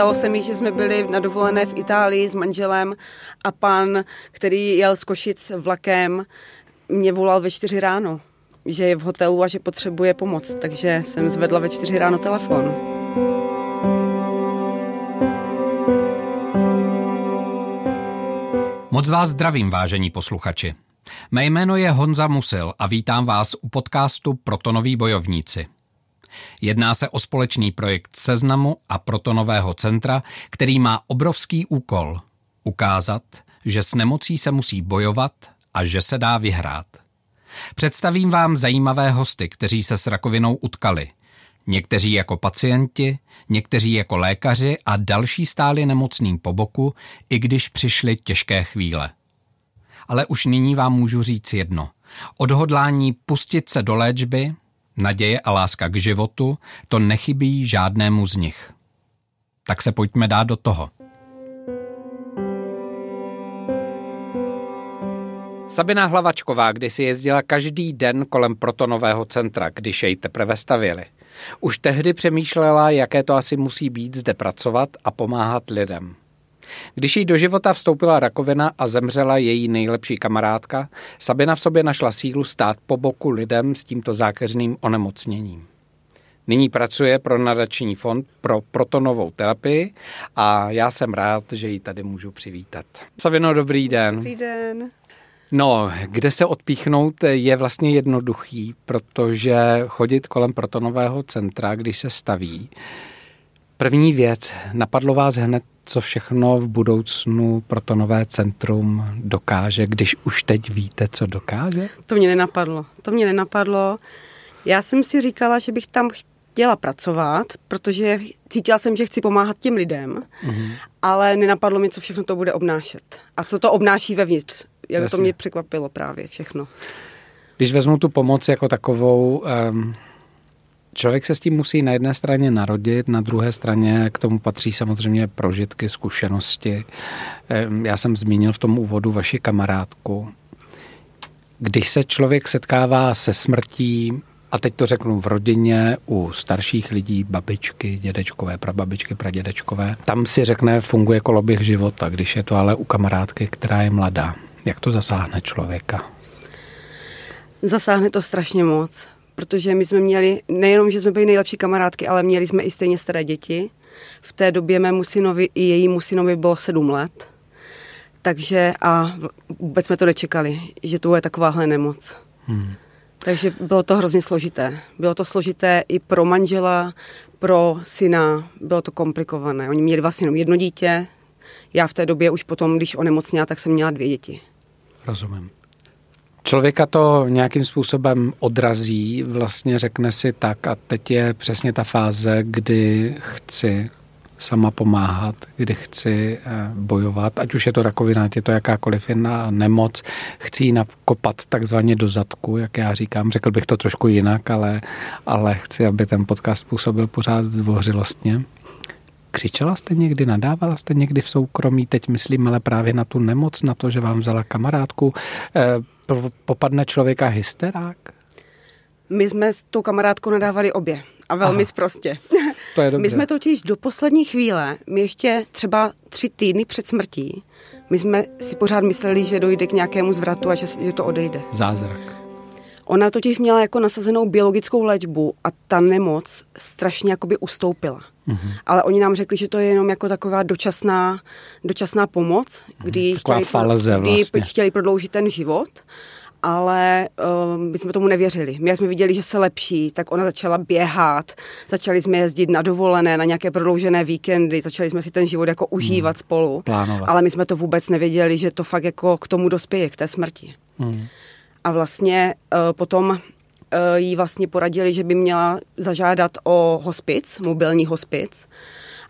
Stalo se mi, že jsme byli na dovolené v Itálii s manželem a pan, který jel z Košic vlakem, mě volal ve čtyři ráno, že je v hotelu a že potřebuje pomoc, takže jsem zvedla ve čtyři ráno telefon. Moc vás zdravím, vážení posluchači. Mé jméno je Honza Musil a vítám vás u podcastu Protonoví bojovníci. Jedná se o společný projekt Seznamu a Protonového centra, který má obrovský úkol ukázat, že s nemocí se musí bojovat a že se dá vyhrát. Představím vám zajímavé hosty, kteří se s rakovinou utkali. Někteří jako pacienti, někteří jako lékaři a další stáli nemocným po boku, i když přišly těžké chvíle. Ale už nyní vám můžu říct jedno. Odhodlání pustit se do léčby, naděje a láska k životu, to nechybí žádnému z nich. Tak se pojďme dát do toho. Sabina Hlavačková kdysi jezdila každý den kolem protonového centra, když jej teprve stavili. Už tehdy přemýšlela, jaké to asi musí být zde pracovat a pomáhat lidem. Když jí do života vstoupila rakovina a zemřela její nejlepší kamarádka, Sabina v sobě našla sílu stát po boku lidem s tímto zákeřným onemocněním. Nyní pracuje pro nadační fond pro protonovou terapii a já jsem rád, že ji tady můžu přivítat. Sabino, dobrý den. Dobrý den. No, kde se odpíchnout je vlastně jednoduchý, protože chodit kolem protonového centra, když se staví, První věc, napadlo vás hned, co všechno v budoucnu protonové centrum dokáže, když už teď víte, co dokáže? To mě nenapadlo. To mě nenapadlo. Já jsem si říkala, že bych tam chtěla pracovat, protože cítila jsem, že chci pomáhat těm lidem, mm-hmm. ale nenapadlo mi, co všechno to bude obnášet. A co to obnáší vevnitř. Jak Jasně. to mě překvapilo právě všechno. Když vezmu tu pomoc jako takovou, um, člověk se s tím musí na jedné straně narodit, na druhé straně k tomu patří samozřejmě prožitky, zkušenosti. Já jsem zmínil v tom úvodu vaši kamarádku. Když se člověk setkává se smrtí, a teď to řeknu v rodině, u starších lidí, babičky, dědečkové, prababičky, pradědečkové, tam si řekne, funguje koloběh života, když je to ale u kamarádky, která je mladá. Jak to zasáhne člověka? Zasáhne to strašně moc, protože my jsme měli, nejenom, že jsme byli nejlepší kamarádky, ale měli jsme i stejně staré děti. V té době mému synovi i jejímu synovi bylo sedm let. Takže a vůbec jsme to nečekali, že to je takováhle nemoc. Hmm. Takže bylo to hrozně složité. Bylo to složité i pro manžela, pro syna, bylo to komplikované. Oni měli vlastně jenom jedno dítě, já v té době už potom, když onemocněla, tak jsem měla dvě děti. Rozumím. Člověka to nějakým způsobem odrazí, vlastně řekne si tak a teď je přesně ta fáze, kdy chci sama pomáhat, kdy chci eh, bojovat, ať už je to rakovina, ať je to jakákoliv jiná nemoc, chci ji nakopat takzvaně do zadku, jak já říkám, řekl bych to trošku jinak, ale, ale chci, aby ten podcast působil pořád zdvořilostně. Křičela jste někdy, nadávala jste někdy v soukromí, teď myslím ale právě na tu nemoc, na to, že vám vzala kamarádku. Eh, popadne člověka hysterák? My jsme s tou kamarádkou nadávali obě a velmi Aha. sprostě. To je dobře. My jsme totiž do poslední chvíle, my ještě třeba tři týdny před smrtí, my jsme si pořád mysleli, že dojde k nějakému zvratu a že, že to odejde. Zázrak. Ona totiž měla jako nasazenou biologickou léčbu a ta nemoc strašně jakoby ustoupila. Mm-hmm. Ale oni nám řekli, že to je jenom jako taková dočasná, dočasná pomoc, kdy, chtěli, falze kdy vlastně. chtěli prodloužit ten život ale uh, my jsme tomu nevěřili. My jsme viděli, že se lepší, tak ona začala běhat, začali jsme jezdit na dovolené, na nějaké prodloužené víkendy, začali jsme si ten život jako užívat hmm. spolu. Plánovat. Ale my jsme to vůbec nevěděli, že to fakt jako k tomu dospěje, k té smrti. Hmm. A vlastně uh, potom jí vlastně poradili, že by měla zažádat o hospic, mobilní hospic.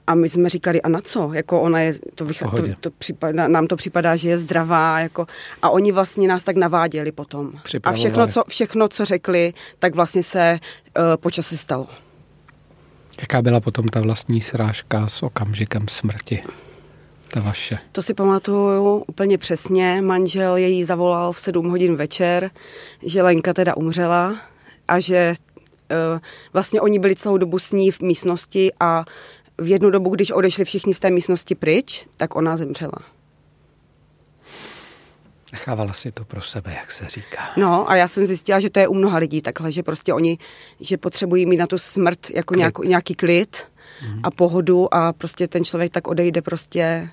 A my jsme říkali, a na co? Jako ona je, to, vychá, to, to připadá, nám to připadá, že je zdravá. Jako, a oni vlastně nás tak naváděli potom. A všechno co, všechno, co řekli, tak vlastně se uh, počasí stalo. Jaká byla potom ta vlastní srážka s okamžikem smrti? Ta vaše. To si pamatuju úplně přesně. Manžel její zavolal v 7 hodin večer, že Lenka teda umřela a že uh, vlastně oni byli celou dobu s ní v místnosti a v jednu dobu, když odešli všichni z té místnosti pryč, tak ona zemřela. Nechávala si to pro sebe, jak se říká. No a já jsem zjistila, že to je u mnoha lidí takhle, že prostě oni, že potřebují mít na tu smrt jako klid. Nějakou, nějaký klid mm. a pohodu a prostě ten člověk tak odejde prostě,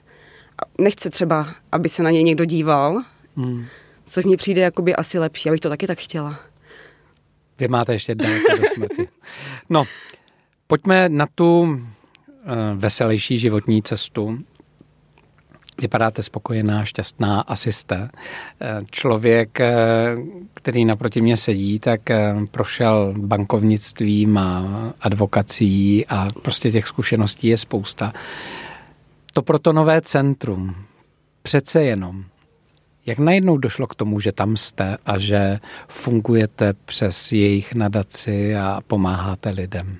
nechce třeba, aby se na něj někdo díval, mm. což mi přijde jakoby asi lepší, abych to taky tak chtěla. Vy máte ještě daleko do smrti. No, pojďme na tu uh, veselější životní cestu. Vypadáte spokojená, šťastná, asi jste. Eh, člověk, eh, který naproti mě sedí, tak prošel bankovnictvím a advokací a prostě těch zkušeností je spousta. To protonové centrum, přece jenom, jak najednou došlo k tomu, že tam jste a že fungujete přes jejich nadaci a pomáháte lidem?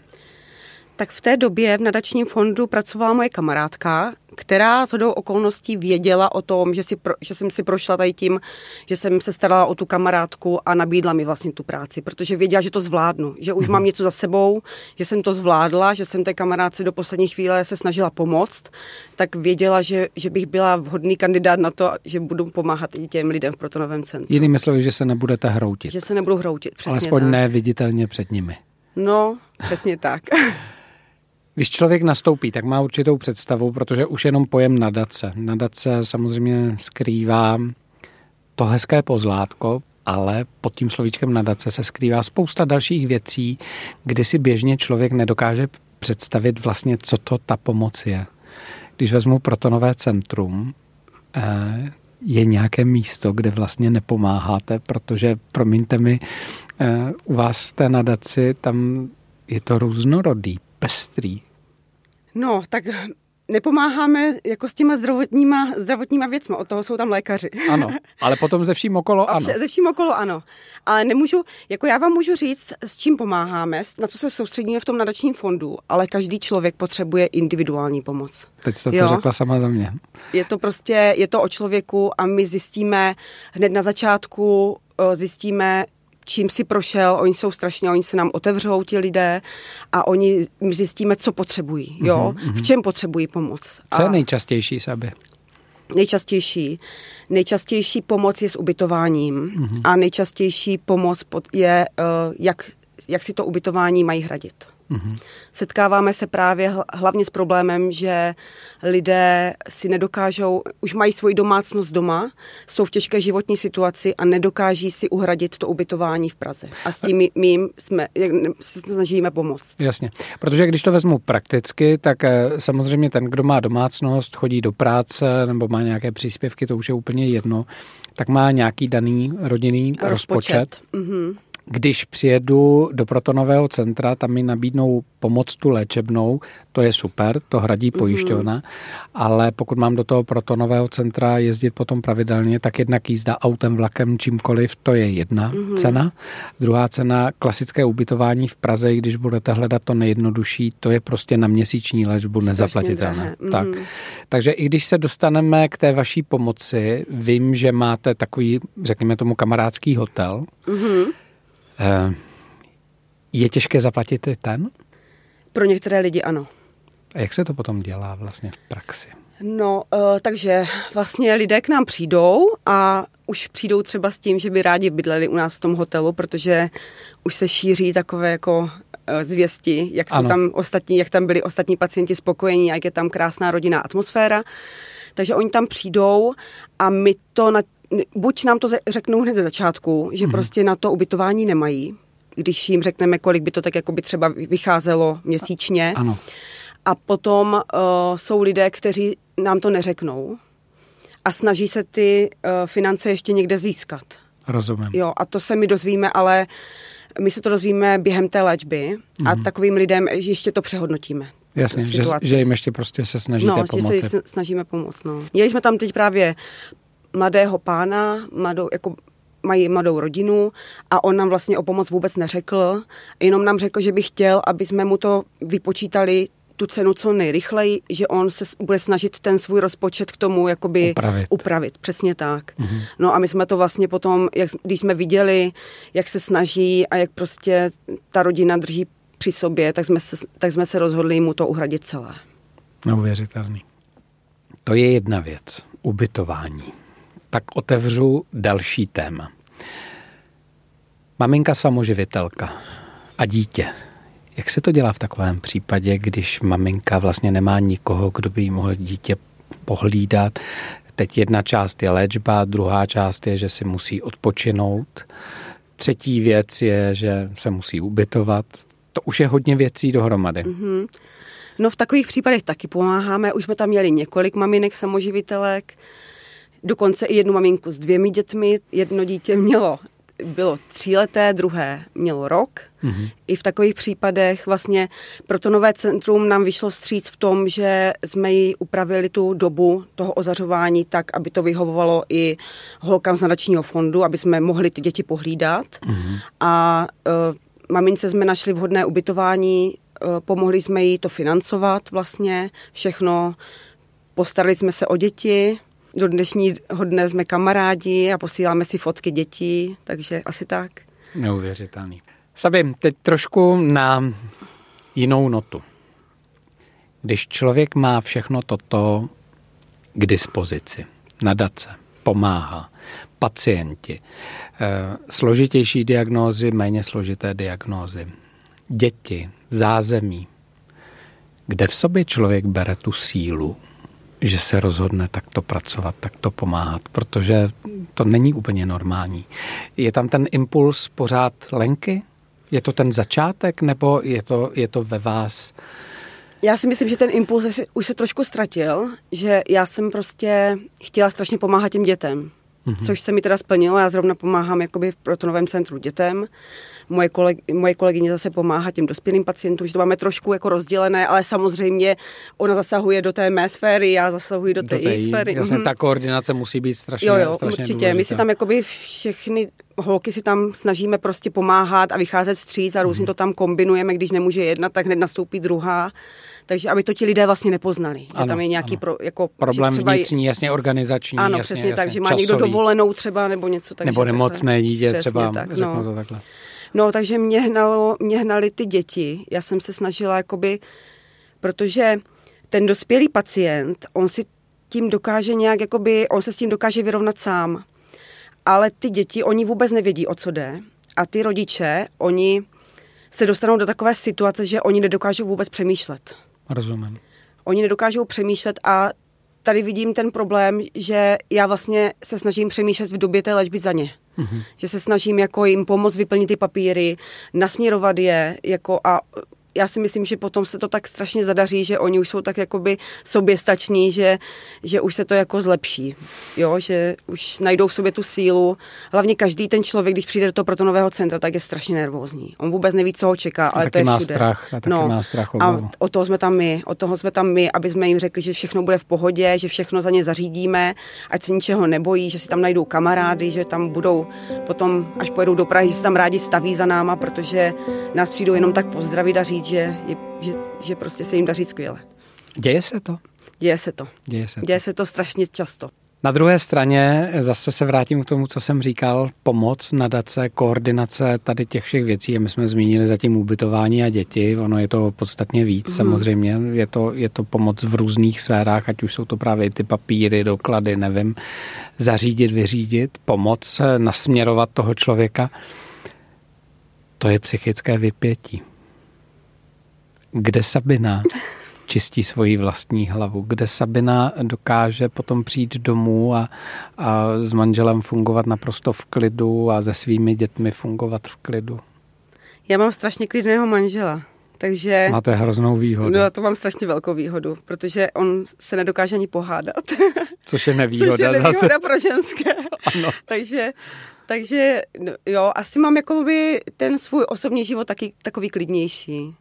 Tak v té době v nadačním fondu pracovala moje kamarádka, která s hodou okolností věděla o tom, že, si pro, že jsem si prošla tady tím, že jsem se starala o tu kamarádku a nabídla mi vlastně tu práci, protože věděla, že to zvládnu, že už mám něco za sebou, že jsem to zvládla, že jsem té kamarádce do poslední chvíle se snažila pomoct, tak věděla, že, že bych byla vhodný kandidát na to, že budu pomáhat i těm lidem v protonovém centru. Jinými slovy, že se nebudete hroutit. Že se nebudu hroutit, přesně Alespoň tak. neviditelně před nimi. No, přesně tak. Když člověk nastoupí, tak má určitou představu, protože už jenom pojem nadace. Nadace samozřejmě skrývá to hezké pozlátko, ale pod tím slovíčkem nadace se skrývá spousta dalších věcí, kdy si běžně člověk nedokáže představit vlastně, co to ta pomoc je. Když vezmu protonové centrum, eh, je nějaké místo, kde vlastně nepomáháte, protože, promiňte mi, eh, u vás v té nadaci tam je to různorodý, pestrý. No, tak nepomáháme jako s těma zdravotníma, zdravotníma věcmi, od toho jsou tam lékaři. Ano, ale potom ze vším okolo ano. Ze vším okolo ano. Ale nemůžu, jako já vám můžu říct, s čím pomáháme, na co se soustředíme v tom nadačním fondu, ale každý člověk potřebuje individuální pomoc. Teď jste jo? to řekla sama za mě. Je to prostě, je to o člověku a my zjistíme hned na začátku, zjistíme, čím si prošel, oni jsou strašně, oni se nám otevřou ti lidé a oni zjistíme, co potřebují, jo, mm-hmm. v čem potřebují pomoc. Co je nejčastější, Saby? Nejčastější, nejčastější pomoc je s ubytováním mm-hmm. a nejčastější pomoc je, eh, jak, jak si to ubytování mají hradit. Mm-hmm. Setkáváme se právě hlavně s problémem, že lidé si nedokážou, už mají svoji domácnost doma, jsou v těžké životní situaci a nedokáží si uhradit to ubytování v Praze. A s tím my jim jsme, se snažíme pomoct. Jasně, protože když to vezmu prakticky, tak eh, samozřejmě ten, kdo má domácnost, chodí do práce nebo má nějaké příspěvky, to už je úplně jedno, tak má nějaký daný rodinný rozpočet. rozpočet. Mm-hmm když přijedu do protonového centra, tam mi nabídnou pomoc tu léčebnou, to je super, to hradí mhm. pojišťovna, mm-hmm. ale pokud mám do toho protonového centra jezdit potom pravidelně, tak jednak jízda autem, vlakem, čímkoliv, to je jedna mm-hmm. cena. Druhá cena, klasické ubytování v Praze, když budete hledat to nejjednodušší, to je prostě na měsíční léčbu nezaplatitelné. Mm-hmm. Tak. Takže i když se dostaneme k té vaší pomoci, vím, že máte takový, řekněme tomu, kamarádský hotel, mm-hmm je těžké zaplatit i ten? Pro některé lidi ano. A jak se to potom dělá vlastně v praxi? No, uh, takže vlastně lidé k nám přijdou a už přijdou třeba s tím, že by rádi bydleli u nás v tom hotelu, protože už se šíří takové jako uh, zvěsti, jak jsou ano. tam ostatní, jak tam byli ostatní pacienti spokojení, jak je tam krásná rodinná atmosféra. Takže oni tam přijdou a my to na buď nám to řeknou hned ze začátku, že mm. prostě na to ubytování nemají, když jim řekneme, kolik by to tak jako by třeba vycházelo měsíčně. Ano. A potom uh, jsou lidé, kteří nám to neřeknou a snaží se ty uh, finance ještě někde získat. Rozumím. Jo, a to se my dozvíme, ale my se to dozvíme během té léčby mm. a mhm. takovým lidem ještě to přehodnotíme. Jasně, že, že jim ještě prostě se snažíte no, pomoci. No, se snažíme pomoct, no. Měli jsme tam teď právě mladého pána, mladou, jako mají mladou rodinu a on nám vlastně o pomoc vůbec neřekl, jenom nám řekl, že by chtěl, aby jsme mu to vypočítali tu cenu co nejrychleji, že on se bude snažit ten svůj rozpočet k tomu jakoby upravit. upravit. Přesně tak. Mm-hmm. No a my jsme to vlastně potom, jak, když jsme viděli, jak se snaží a jak prostě ta rodina drží při sobě, tak jsme se, tak jsme se rozhodli mu to uhradit celé. Neuvěřitelný. To je jedna věc, ubytování. Tak otevřu další téma. Maminka samoživitelka a dítě. Jak se to dělá v takovém případě, když maminka vlastně nemá nikoho, kdo by jí mohl dítě pohlídat? Teď jedna část je léčba, druhá část je, že si musí odpočinout. Třetí věc je, že se musí ubytovat. To už je hodně věcí dohromady. Mm-hmm. No v takových případech taky pomáháme. Už jsme tam měli několik maminek samoživitelek, dokonce i jednu maminku s dvěmi dětmi. Jedno dítě mělo bylo tříleté, druhé mělo rok. Mm-hmm. I v takových případech vlastně pro to nové centrum nám vyšlo stříc v tom, že jsme ji upravili tu dobu toho ozařování tak, aby to vyhovovalo i holkám z nadačního fondu, aby jsme mohli ty děti pohlídat. Mm-hmm. A uh, mamince jsme našli vhodné ubytování, uh, pomohli jsme jí to financovat vlastně, všechno, postarali jsme se o děti, do dnešního dne jsme kamarádi a posíláme si fotky dětí, takže asi tak. Neuvěřitelný. Sabi, teď trošku na jinou notu. Když člověk má všechno toto k dispozici, nadace, pomáhá, pacienti, eh, složitější diagnózy, méně složité diagnózy, děti, zázemí, kde v sobě člověk bere tu sílu, že se rozhodne takto pracovat, takto pomáhat, protože to není úplně normální. Je tam ten impuls pořád lenky? Je to ten začátek, nebo je to, je to ve vás? Já si myslím, že ten impuls už se trošku ztratil, že já jsem prostě chtěla strašně pomáhat těm dětem, mm-hmm. což se mi teda splnilo. Já zrovna pomáhám jakoby v protonovém centru dětem moje, koleg, moje kolegyně zase pomáhá těm dospělým pacientům, že to máme trošku jako rozdělené, ale samozřejmě ona zasahuje do té mé sféry, já zasahuji do, do té její sféry. Jasně, mm-hmm. ta koordinace musí být strašně Jo, jo, strašně určitě. Důležitá. My si tam jakoby všechny holky si tam snažíme prostě pomáhat a vycházet vstříc a různě mm-hmm. to tam kombinujeme, když nemůže jedna, tak hned nastoupí druhá. Takže aby to ti lidé vlastně nepoznali, že ano, tam je nějaký pro, jako problém třeba vnitřní, jasně organizační. Ano, jasně, přesně jasně, tak, že má časový. někdo dovolenou třeba nebo něco. Takže nebo nemocné dítě třeba, tak, no. to takhle. No, takže mě, hnalo, mě hnali ty děti. Já jsem se snažila, jakoby, protože ten dospělý pacient, on si tím dokáže nějak, jakoby, on se s tím dokáže vyrovnat sám. Ale ty děti, oni vůbec nevědí, o co jde. A ty rodiče, oni se dostanou do takové situace, že oni nedokážou vůbec přemýšlet. Rozumím. Oni nedokážou přemýšlet a tady vidím ten problém, že já vlastně se snažím přemýšlet v době té léčby za ně. Mm-hmm. Že se snažím jako jim pomoct vyplnit ty papíry, nasměrovat je jako a já si myslím, že potom se to tak strašně zadaří, že oni už jsou tak jakoby soběstační, že, že už se to jako zlepší, jo, že už najdou v sobě tu sílu. Hlavně každý ten člověk, když přijde do toho protonového centra, tak je strašně nervózní. On vůbec neví, co ho čeká, ale a to je má všude. strach, a taky no, má strach a o toho jsme tam my, o toho jsme tam my, aby jsme jim řekli, že všechno bude v pohodě, že všechno za ně zařídíme, ať se ničeho nebojí, že si tam najdou kamarády, že tam budou potom, až pojedou do Prahy, že se tam rádi staví za náma, protože nás přijdou jenom tak pozdravit a říct, že, že, že prostě se jim daří skvěle. Děje se to? Děje se to. Děje se to. Děje se to strašně často. Na druhé straně zase se vrátím k tomu, co jsem říkal, pomoc, nadace, koordinace tady těch všech věcí. My jsme zmínili zatím ubytování a děti, ono je to podstatně víc mm. samozřejmě. Je to, je to pomoc v různých sférách, ať už jsou to právě ty papíry, doklady, nevím, zařídit, vyřídit, pomoc, nasměrovat toho člověka. To je psychické vypětí kde Sabina čistí svoji vlastní hlavu, kde Sabina dokáže potom přijít domů a, a s manželem fungovat naprosto v klidu a se svými dětmi fungovat v klidu. Já mám strašně klidného manžela. Takže... Máte hroznou výhodu. No, to mám strašně velkou výhodu, protože on se nedokáže ani pohádat. Což je nevýhoda. Což je nevýhoda zase. pro ženské. Ano. takže, takže no, jo, asi mám jakoby ten svůj osobní život taky takový klidnější.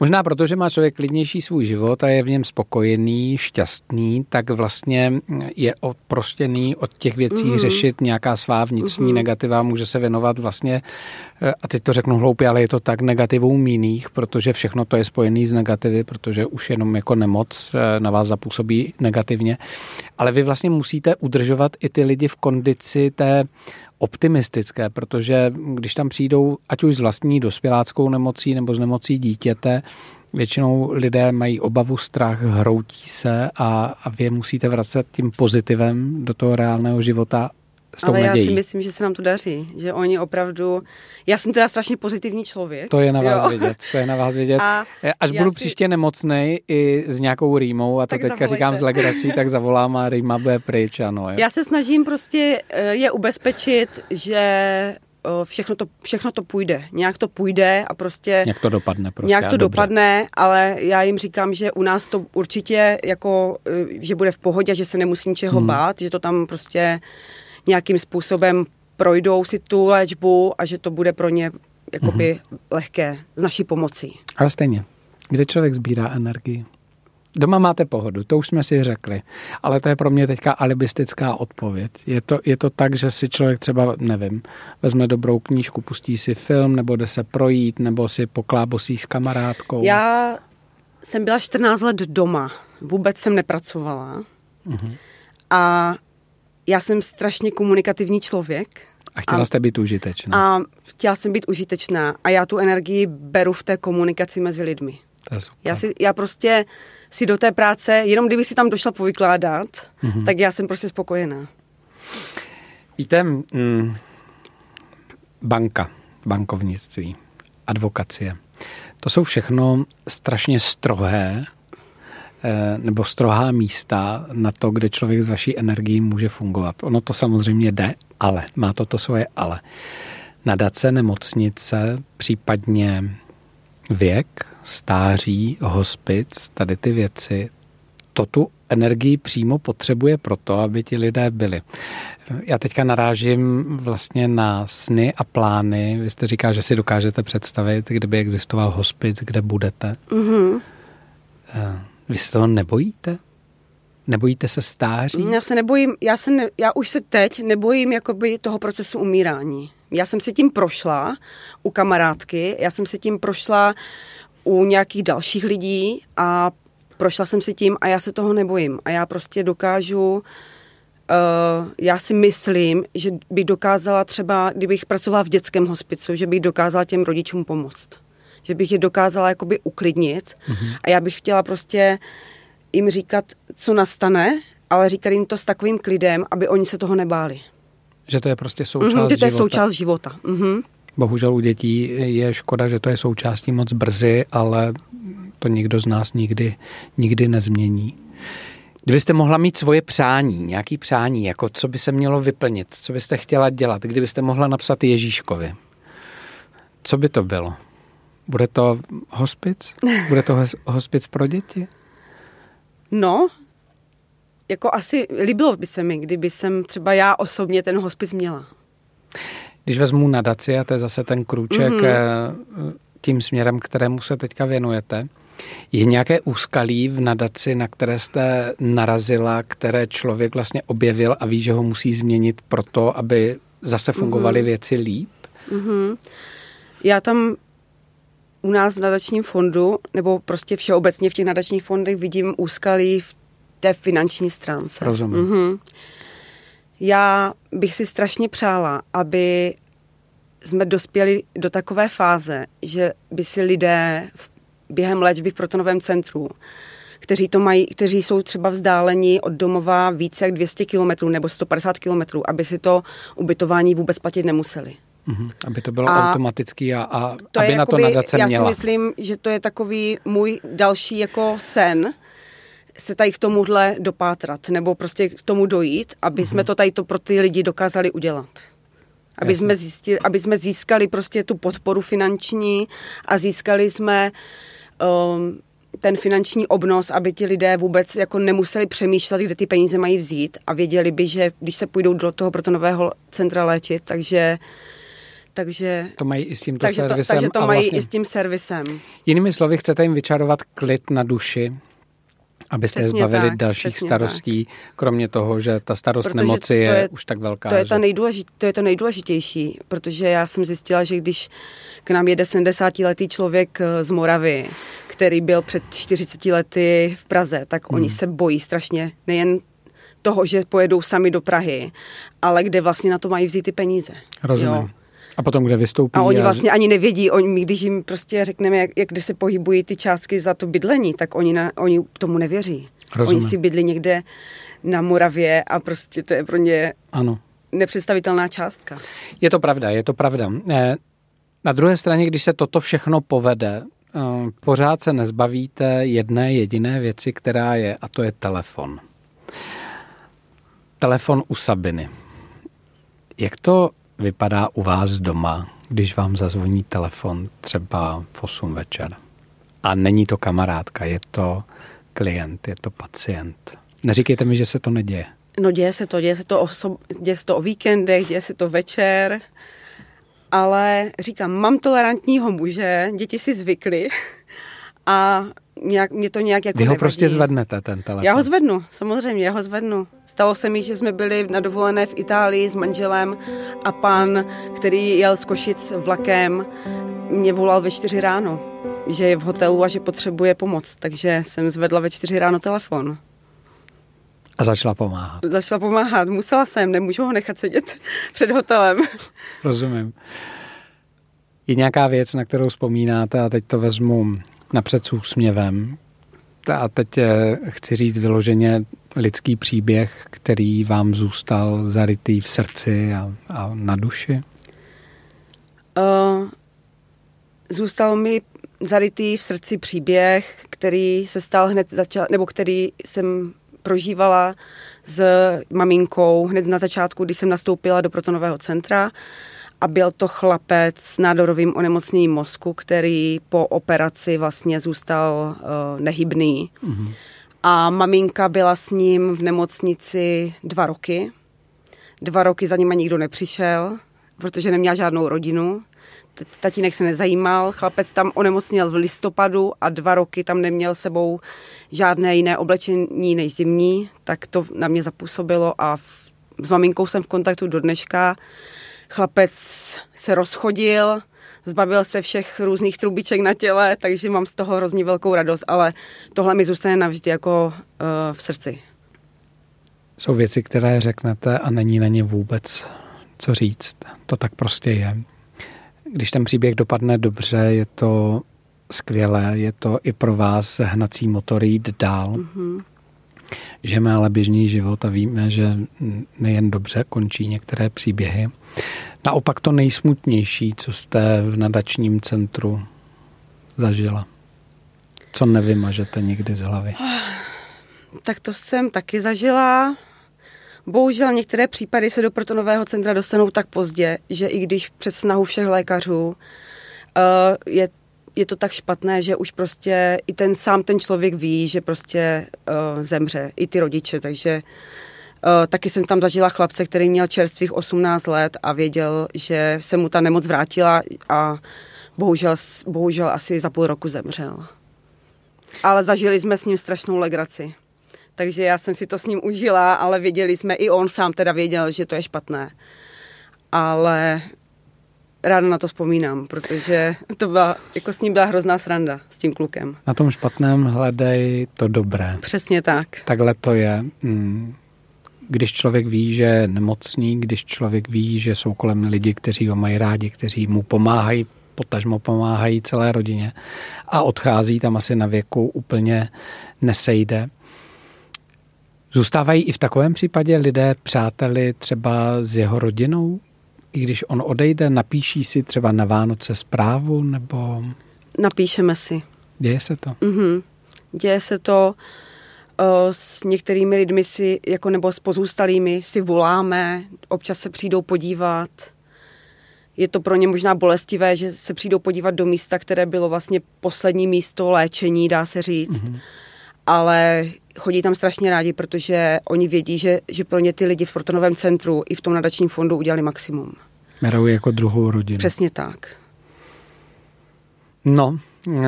Možná proto, že má člověk klidnější svůj život a je v něm spokojený, šťastný, tak vlastně je oprostěný od těch věcí mm. řešit nějaká svá vnitřní mm. negativa, může se věnovat vlastně, eh, a teď to řeknu hloupě, ale je to tak negativům jiných, protože všechno to je spojený s negativy, protože už jenom jako nemoc eh, na vás zapůsobí negativně. Ale vy vlastně musíte udržovat i ty lidi v kondici té optimistické, protože když tam přijdou, ať už s vlastní dospěláckou nemocí nebo s nemocí dítěte, Většinou lidé mají obavu, strach, hroutí se a, a vy musíte vracet tím pozitivem do toho reálného života s tou Ale nadějí. já si myslím, že se nám to daří, že oni opravdu... Já jsem teda strašně pozitivní člověk. To je na vás jo. vidět, to je na vás vidět. A Až já budu si- příště nemocnej i s nějakou rýmou, a to Tak teďka zavolejte. říkám s legrací, tak zavolám a rýma bude pryč, ano. Jo. Já se snažím prostě eh, je ubezpečit, že všechno to, všechno to půjde. Nějak to půjde a prostě Jak to dopadne prostě. nějak to dobře. dopadne, ale já jim říkám, že u nás to určitě jako, eh, že bude v pohodě, že se nemusí ničeho Hmm. bát, že to tam prostě nějakým způsobem projdou si tu léčbu a že to bude pro ně jakoby Hmm. lehké s naší pomocí. Ale stejně, kde člověk sbírá energii? Doma máte pohodu, to už jsme si řekli, ale to je pro mě teďka alibistická odpověď. Je to, je to tak, že si člověk třeba, nevím, vezme dobrou knížku, pustí si film, nebo jde se projít, nebo si poklábosí s kamarádkou. Já jsem byla 14 let doma, vůbec jsem nepracovala Mhm. a já jsem strašně komunikativní člověk A chtěla a- jste být užitečná. a chtěla jsem být užitečná a já tu energii beru v té komunikaci mezi lidmi. to je super. Já, si, já prostě si do té práce, jenom kdyby si tam došla povykládat, Mhm. mm-hmm. tak já jsem prostě spokojená. Víte, mm, banka, bankovnictví, advokacie, to jsou všechno strašně strohé nebo strohá místa na to, kde člověk s vaší energií může fungovat. Ono to samozřejmě jde, ale má to to svoje ale. Nadace, nemocnice, případně věk, stáří, hospic, tady ty věci, to tu energii přímo potřebuje proto, aby ti lidé byli. Já teďka narážím vlastně na sny a plány. Vy jste říká, že si dokážete představit, kdyby existoval hospic, kde budete. Mm-hmm. Vy se toho nebojíte? Nebojíte se stáří? Já se nebojím, já, se ne, já už se teď nebojím jakoby toho procesu umírání. Já jsem si tím prošla u kamarádky, já jsem si tím prošla u nějakých dalších lidí a prošla jsem si tím a já se toho nebojím. A já prostě dokážu, uh, já si myslím, že bych dokázala třeba, kdybych pracovala v dětském hospicu, že bych dokázala těm rodičům pomoct. Že bych je dokázala jakoby uklidnit mm-hmm. a já bych chtěla prostě jim říkat, co nastane, ale říkat jim to s takovým klidem, aby oni se toho nebáli. Že to je prostě součást Mhm, že to je života. součást života. Mhm. Bohužel u dětí je škoda, že to je součástí moc brzy, ale to nikdo z nás nikdy, nikdy nezmění. Kdybyste mohla mít svoje přání, nějaký přání, jako co by se mělo vyplnit, co byste chtěla dělat, kdybyste mohla napsat Ježíškovi, co by to bylo? Bude to hospic? Bude to hos- hospic pro děti? No, jako asi líbilo by se mi, kdyby jsem třeba já osobně ten hospic měla. Když vezmu nadaci, a to je zase ten krůček Mhm. mm-hmm. tím směrem, kterému se teďka věnujete, je nějaké úskalí v nadaci, na které jste narazila, které člověk vlastně objevil a ví, že ho musí změnit proto, aby zase fungovaly mm-hmm. věci líp? Mhm. Já tam u nás v nadačním fondu, nebo prostě všeobecně v těch nadačních fondech vidím úskalí v té finanční stránce. Rozumím. Mhm. Já bych si strašně přála, aby jsme dospěli do takové fáze, že by si lidé v- během léčby v protonovém centru, kteří, to mají, kteří jsou třeba vzdáleni od domova více jak 200 km nebo 150 km, aby si to ubytování vůbec platit nemuseli. Mm-hmm. Aby to bylo A automatický a, a To aby na to jakoby, nadace já měla. si myslím, že to je takový můj další jako sen, se tady k tomuhle dopátrat, nebo prostě k tomu dojít, aby jsme to tady to pro ty lidi dokázali udělat. Aby Jasně. jsme, zjistili, aby jsme získali prostě tu podporu finanční a získali jsme um, ten finanční obnos, aby ti lidé vůbec jako nemuseli přemýšlet, kde ty peníze mají vzít a věděli by, že když se půjdou do toho protonového centra léčit, takže takže To mají i s tímto takže to, servisem. takže to mají vlastně, i s tím servisem. Jinými slovy, chcete jim vyčarovat klid na duši, abyste je Přesně zbavili tak, dalších starostí, kromě toho, že ta starost Protože nemoci je, to je- už tak velká. To je, že? ta nejdůležit, to je to nejdůležitější, protože já jsem zjistila, že když k nám jede 70-letý člověk eh, z Moravy, který byl před 40 lety v Praze, tak hmm. oni se bojí strašně nejen toho, že pojedou sami do Prahy, ale kde vlastně na to mají vzít ty peníze. Rozumím. A potom kde vystoupí? A oni vlastně ani nevědí, oni, když jim prostě řekneme, jak, jak kde se pohybují ty částky za to bydlení, tak oni, na, oni tomu nevěří. Rozumím. Oni si bydlí někde na Moravě a prostě to je pro ně ano. nepředstavitelná částka. Je to pravda, je to pravda. Eh, na druhé straně, když se toto všechno povede, eh, pořád se nezbavíte jedné jediné věci, která je, a to je telefon. Telefon u Sabiny. Jak to vypadá u vás doma, když vám zazvoní telefon třeba v 8 večer? A není to kamarádka, je to klient, je to pacient. Neříkejte mi, že se to neděje. No děje se to, děje se to o, děje se to o víkendech, děje se to večer, ale říkám, mám tolerantního muže, děti si zvykly a nějak, mě to nějak jako Vy ho nevadí. prostě zvednete, ten telefon. Já ho zvednu, samozřejmě, já ho zvednu. Stalo se mi, že jsme byli na dovolené v Itálii s manželem a pan, který jel z Košic vlakem, mě volal ve čtyři ráno, že je v hotelu a že potřebuje pomoc, takže jsem zvedla ve čtyři ráno telefon. A začala pomáhat. Začala pomáhat, musela jsem, nemůžu ho nechat sedět před hotelem. Rozumím. Je nějaká věc, na kterou vzpomínáte, a teď to vezmu napřed s úsměvem, a teď eh, chci říct vyloženě lidský příběh, který vám zůstal zarytý v srdci a, a na duši? Uh, zůstal mi zarytý v srdci příběh, který se stal hned začal, nebo který jsem prožívala s maminkou hned na začátku, když jsem nastoupila do protonového centra a byl to chlapec s nádorovým onemocněním mozku, který po operaci vlastně zůstal uh, nehybný. Mm-hmm. A maminka byla s ním v nemocnici dva roky. Dva roky za ním nikdo nepřišel, protože neměla žádnou rodinu. Tatínek se nezajímal, chlapec tam onemocněl v listopadu a dva roky tam neměl sebou žádné jiné oblečení než zimní, tak to na mě zapůsobilo a s maminkou jsem v kontaktu do dneška Chlapec se rozchodil, zbavil se všech různých trubiček na těle, takže mám z toho hrozně velkou radost, ale tohle mi zůstane navždy jako uh, v srdci. Jsou věci, které řeknete a není na ně vůbec co říct. To tak prostě je. Když ten příběh dopadne dobře, je to skvělé, je to i pro vás hnací motor jít dál. Mm-hmm. Žijeme ale běžný život a víme, že nejen dobře končí některé příběhy. Naopak to nejsmutnější, co jste v nadačním centru zažila. Co nevymažete nikdy z hlavy? Tak to jsem taky zažila. Bohužel některé případy se do protonového centra dostanou tak pozdě, že i když přes snahu všech lékařů uh, je je to tak špatné, že už prostě i ten sám ten člověk ví, že prostě uh, zemře, i ty rodiče, takže uh, taky jsem tam zažila chlapce, který měl čerstvých 18 let a věděl, že se mu ta nemoc vrátila a bohužel, bohužel asi za půl roku zemřel. Ale zažili jsme s ním strašnou legraci. Takže já jsem si to s ním užila, ale věděli jsme, i on sám teda věděl, že to je špatné. Ale ráda na to vzpomínám, protože to byla, jako s ním byla hrozná sranda s tím klukem. Na tom špatném hledej to dobré. Přesně tak. Takhle to je. Mm. Když člověk ví, že je nemocný, když člověk ví, že jsou kolem lidi, kteří ho mají rádi, kteří mu pomáhají, potažmo pomáhají celé rodině a odchází tam asi na věku úplně nesejde. Zůstávají i v takovém případě lidé přáteli třeba s jeho rodinou? I když on odejde, napíší si třeba na Vánoce zprávu, nebo... Napíšeme si. Děje se to? Mm-hmm. Děje se to uh, s některými lidmi si, jako nebo s pozůstalými si voláme, občas se přijdou podívat. Je to pro ně možná bolestivé, že se přijdou podívat do místa, které bylo vlastně poslední místo léčení, dá se říct. Mm-hmm. Ale chodí tam strašně rádi, protože oni vědí, že, že pro ně ty lidi v Protonovém centru i v tom nadačním fondu udělali maximum. Berou jako druhou rodinu. Přesně tak. No, eh,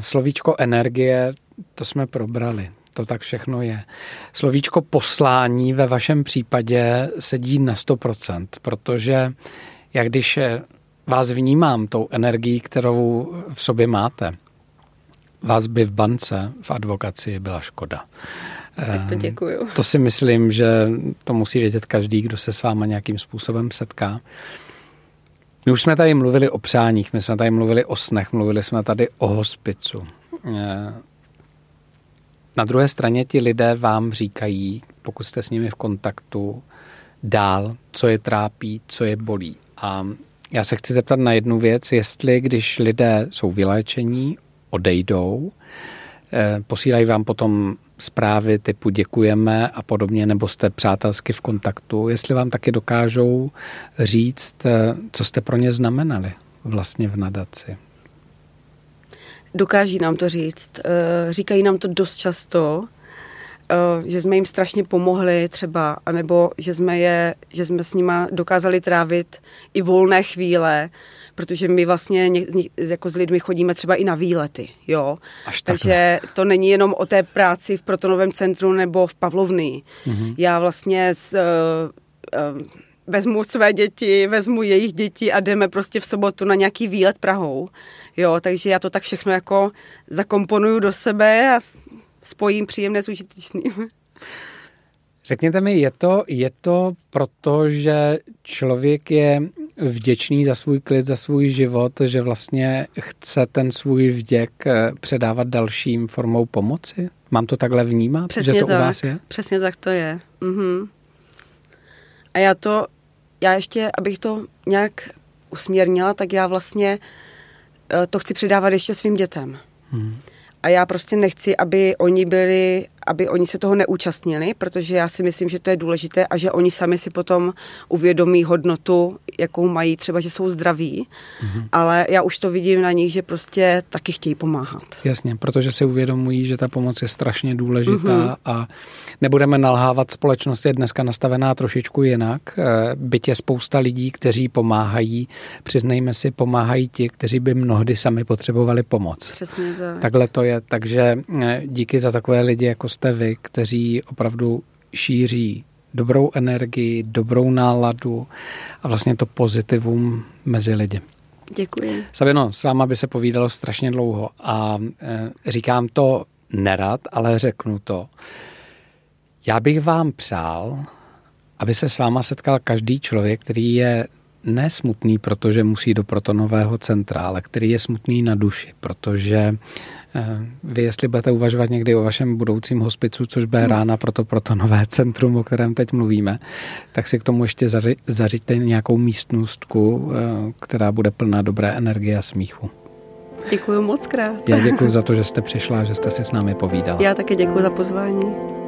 slovíčko energie, to jsme probrali. To tak všechno je. Slovíčko poslání ve vašem případě sedí na 100%, protože jak když eh, vás vnímám tou energií, kterou v sobě máte, vás by v bance, v advokaci byla škoda. Tak to děkuju. To si myslím, že to musí vědět každý, kdo se s váma nějakým způsobem setká. My už jsme tady mluvili o přáních, my jsme tady mluvili o snech, mluvili jsme tady o hospicu. Na druhé straně ti lidé vám říkají, pokud jste s nimi v kontaktu, dál, co je trápí, co je bolí. A já se chci zeptat na jednu věc, jestli když lidé jsou vyléčení, odejdou, eh, posílají vám potom zprávy typu děkujeme a podobně, nebo jste přátelsky v kontaktu, jestli vám taky dokážou říct, eh, co jste pro ně znamenali vlastně v nadaci. Dokáží nám to říct. Eh, říkají nám to dost často, že jsme jim strašně pomohli třeba, anebo že jsme, je, že jsme s nima dokázali trávit i volné chvíle, protože my vlastně jako s lidmi chodíme třeba i na výlety, jo. Až Takže to není jenom o té práci v Protonovém centru nebo v Pavlovny. Mm-hmm. Já vlastně s, uh, uh, vezmu své děti, vezmu jejich děti a jdeme prostě v sobotu na nějaký výlet Prahou, jo. Takže já to tak všechno jako zakomponuju do sebe a spojím příjemné s užitečným. Řekněte mi, je to, je to proto, že člověk je vděčný za svůj klid, za svůj život, že vlastně chce ten svůj vděk eh, předávat dalším formou pomoci? Mám to takhle vnímat, Přesně že to tak, u vás je? Přesně tak to je. Mhm. A já to, já ještě, abych to nějak usměrnila, tak já vlastně eh, to chci předávat ještě svým dětem. Hmm. A já prostě nechci, aby oni byli aby oni se toho neúčastnili, protože já si myslím, že to je důležité a že oni sami si potom uvědomí hodnotu, jakou mají, třeba, že jsou zdraví, mm-hmm. ale já už to vidím na nich, že prostě taky chtějí pomáhat. Jasně, protože si uvědomují, že ta pomoc je strašně důležitá mm-hmm. a nebudeme nalhávat, společnost je dneska nastavená trošičku jinak. Eh, byť je spousta lidí, kteří pomáhají, přiznejme si, pomáhají ti, kteří by mnohdy sami potřebovali pomoc. Přesně tak. Takhle to je, takže eh, díky za takové lidi, jako jste vy, kteří opravdu šíří dobrou energii, dobrou náladu a vlastně to pozitivum mezi lidi. Děkuji. Sabino, s váma by se povídalo strašně dlouho a e, říkám to nerad, ale řeknu to. Já bych vám přál, aby se s váma setkal každý člověk, který je nesmutný, protože musí do protonového centra, ale který je smutný na duši, protože vy, jestli budete uvažovat někdy o vašem budoucím hospicu, což bude rána pro to, pro to nové centrum, o kterém teď mluvíme, tak si k tomu ještě zařiďte nějakou místnostku, eh, která bude plná dobré energie a smíchu. Děkuji moc krát. Já děkuji za to, že jste přišla a že jste si s námi povídala. Já také děkuji za pozvání.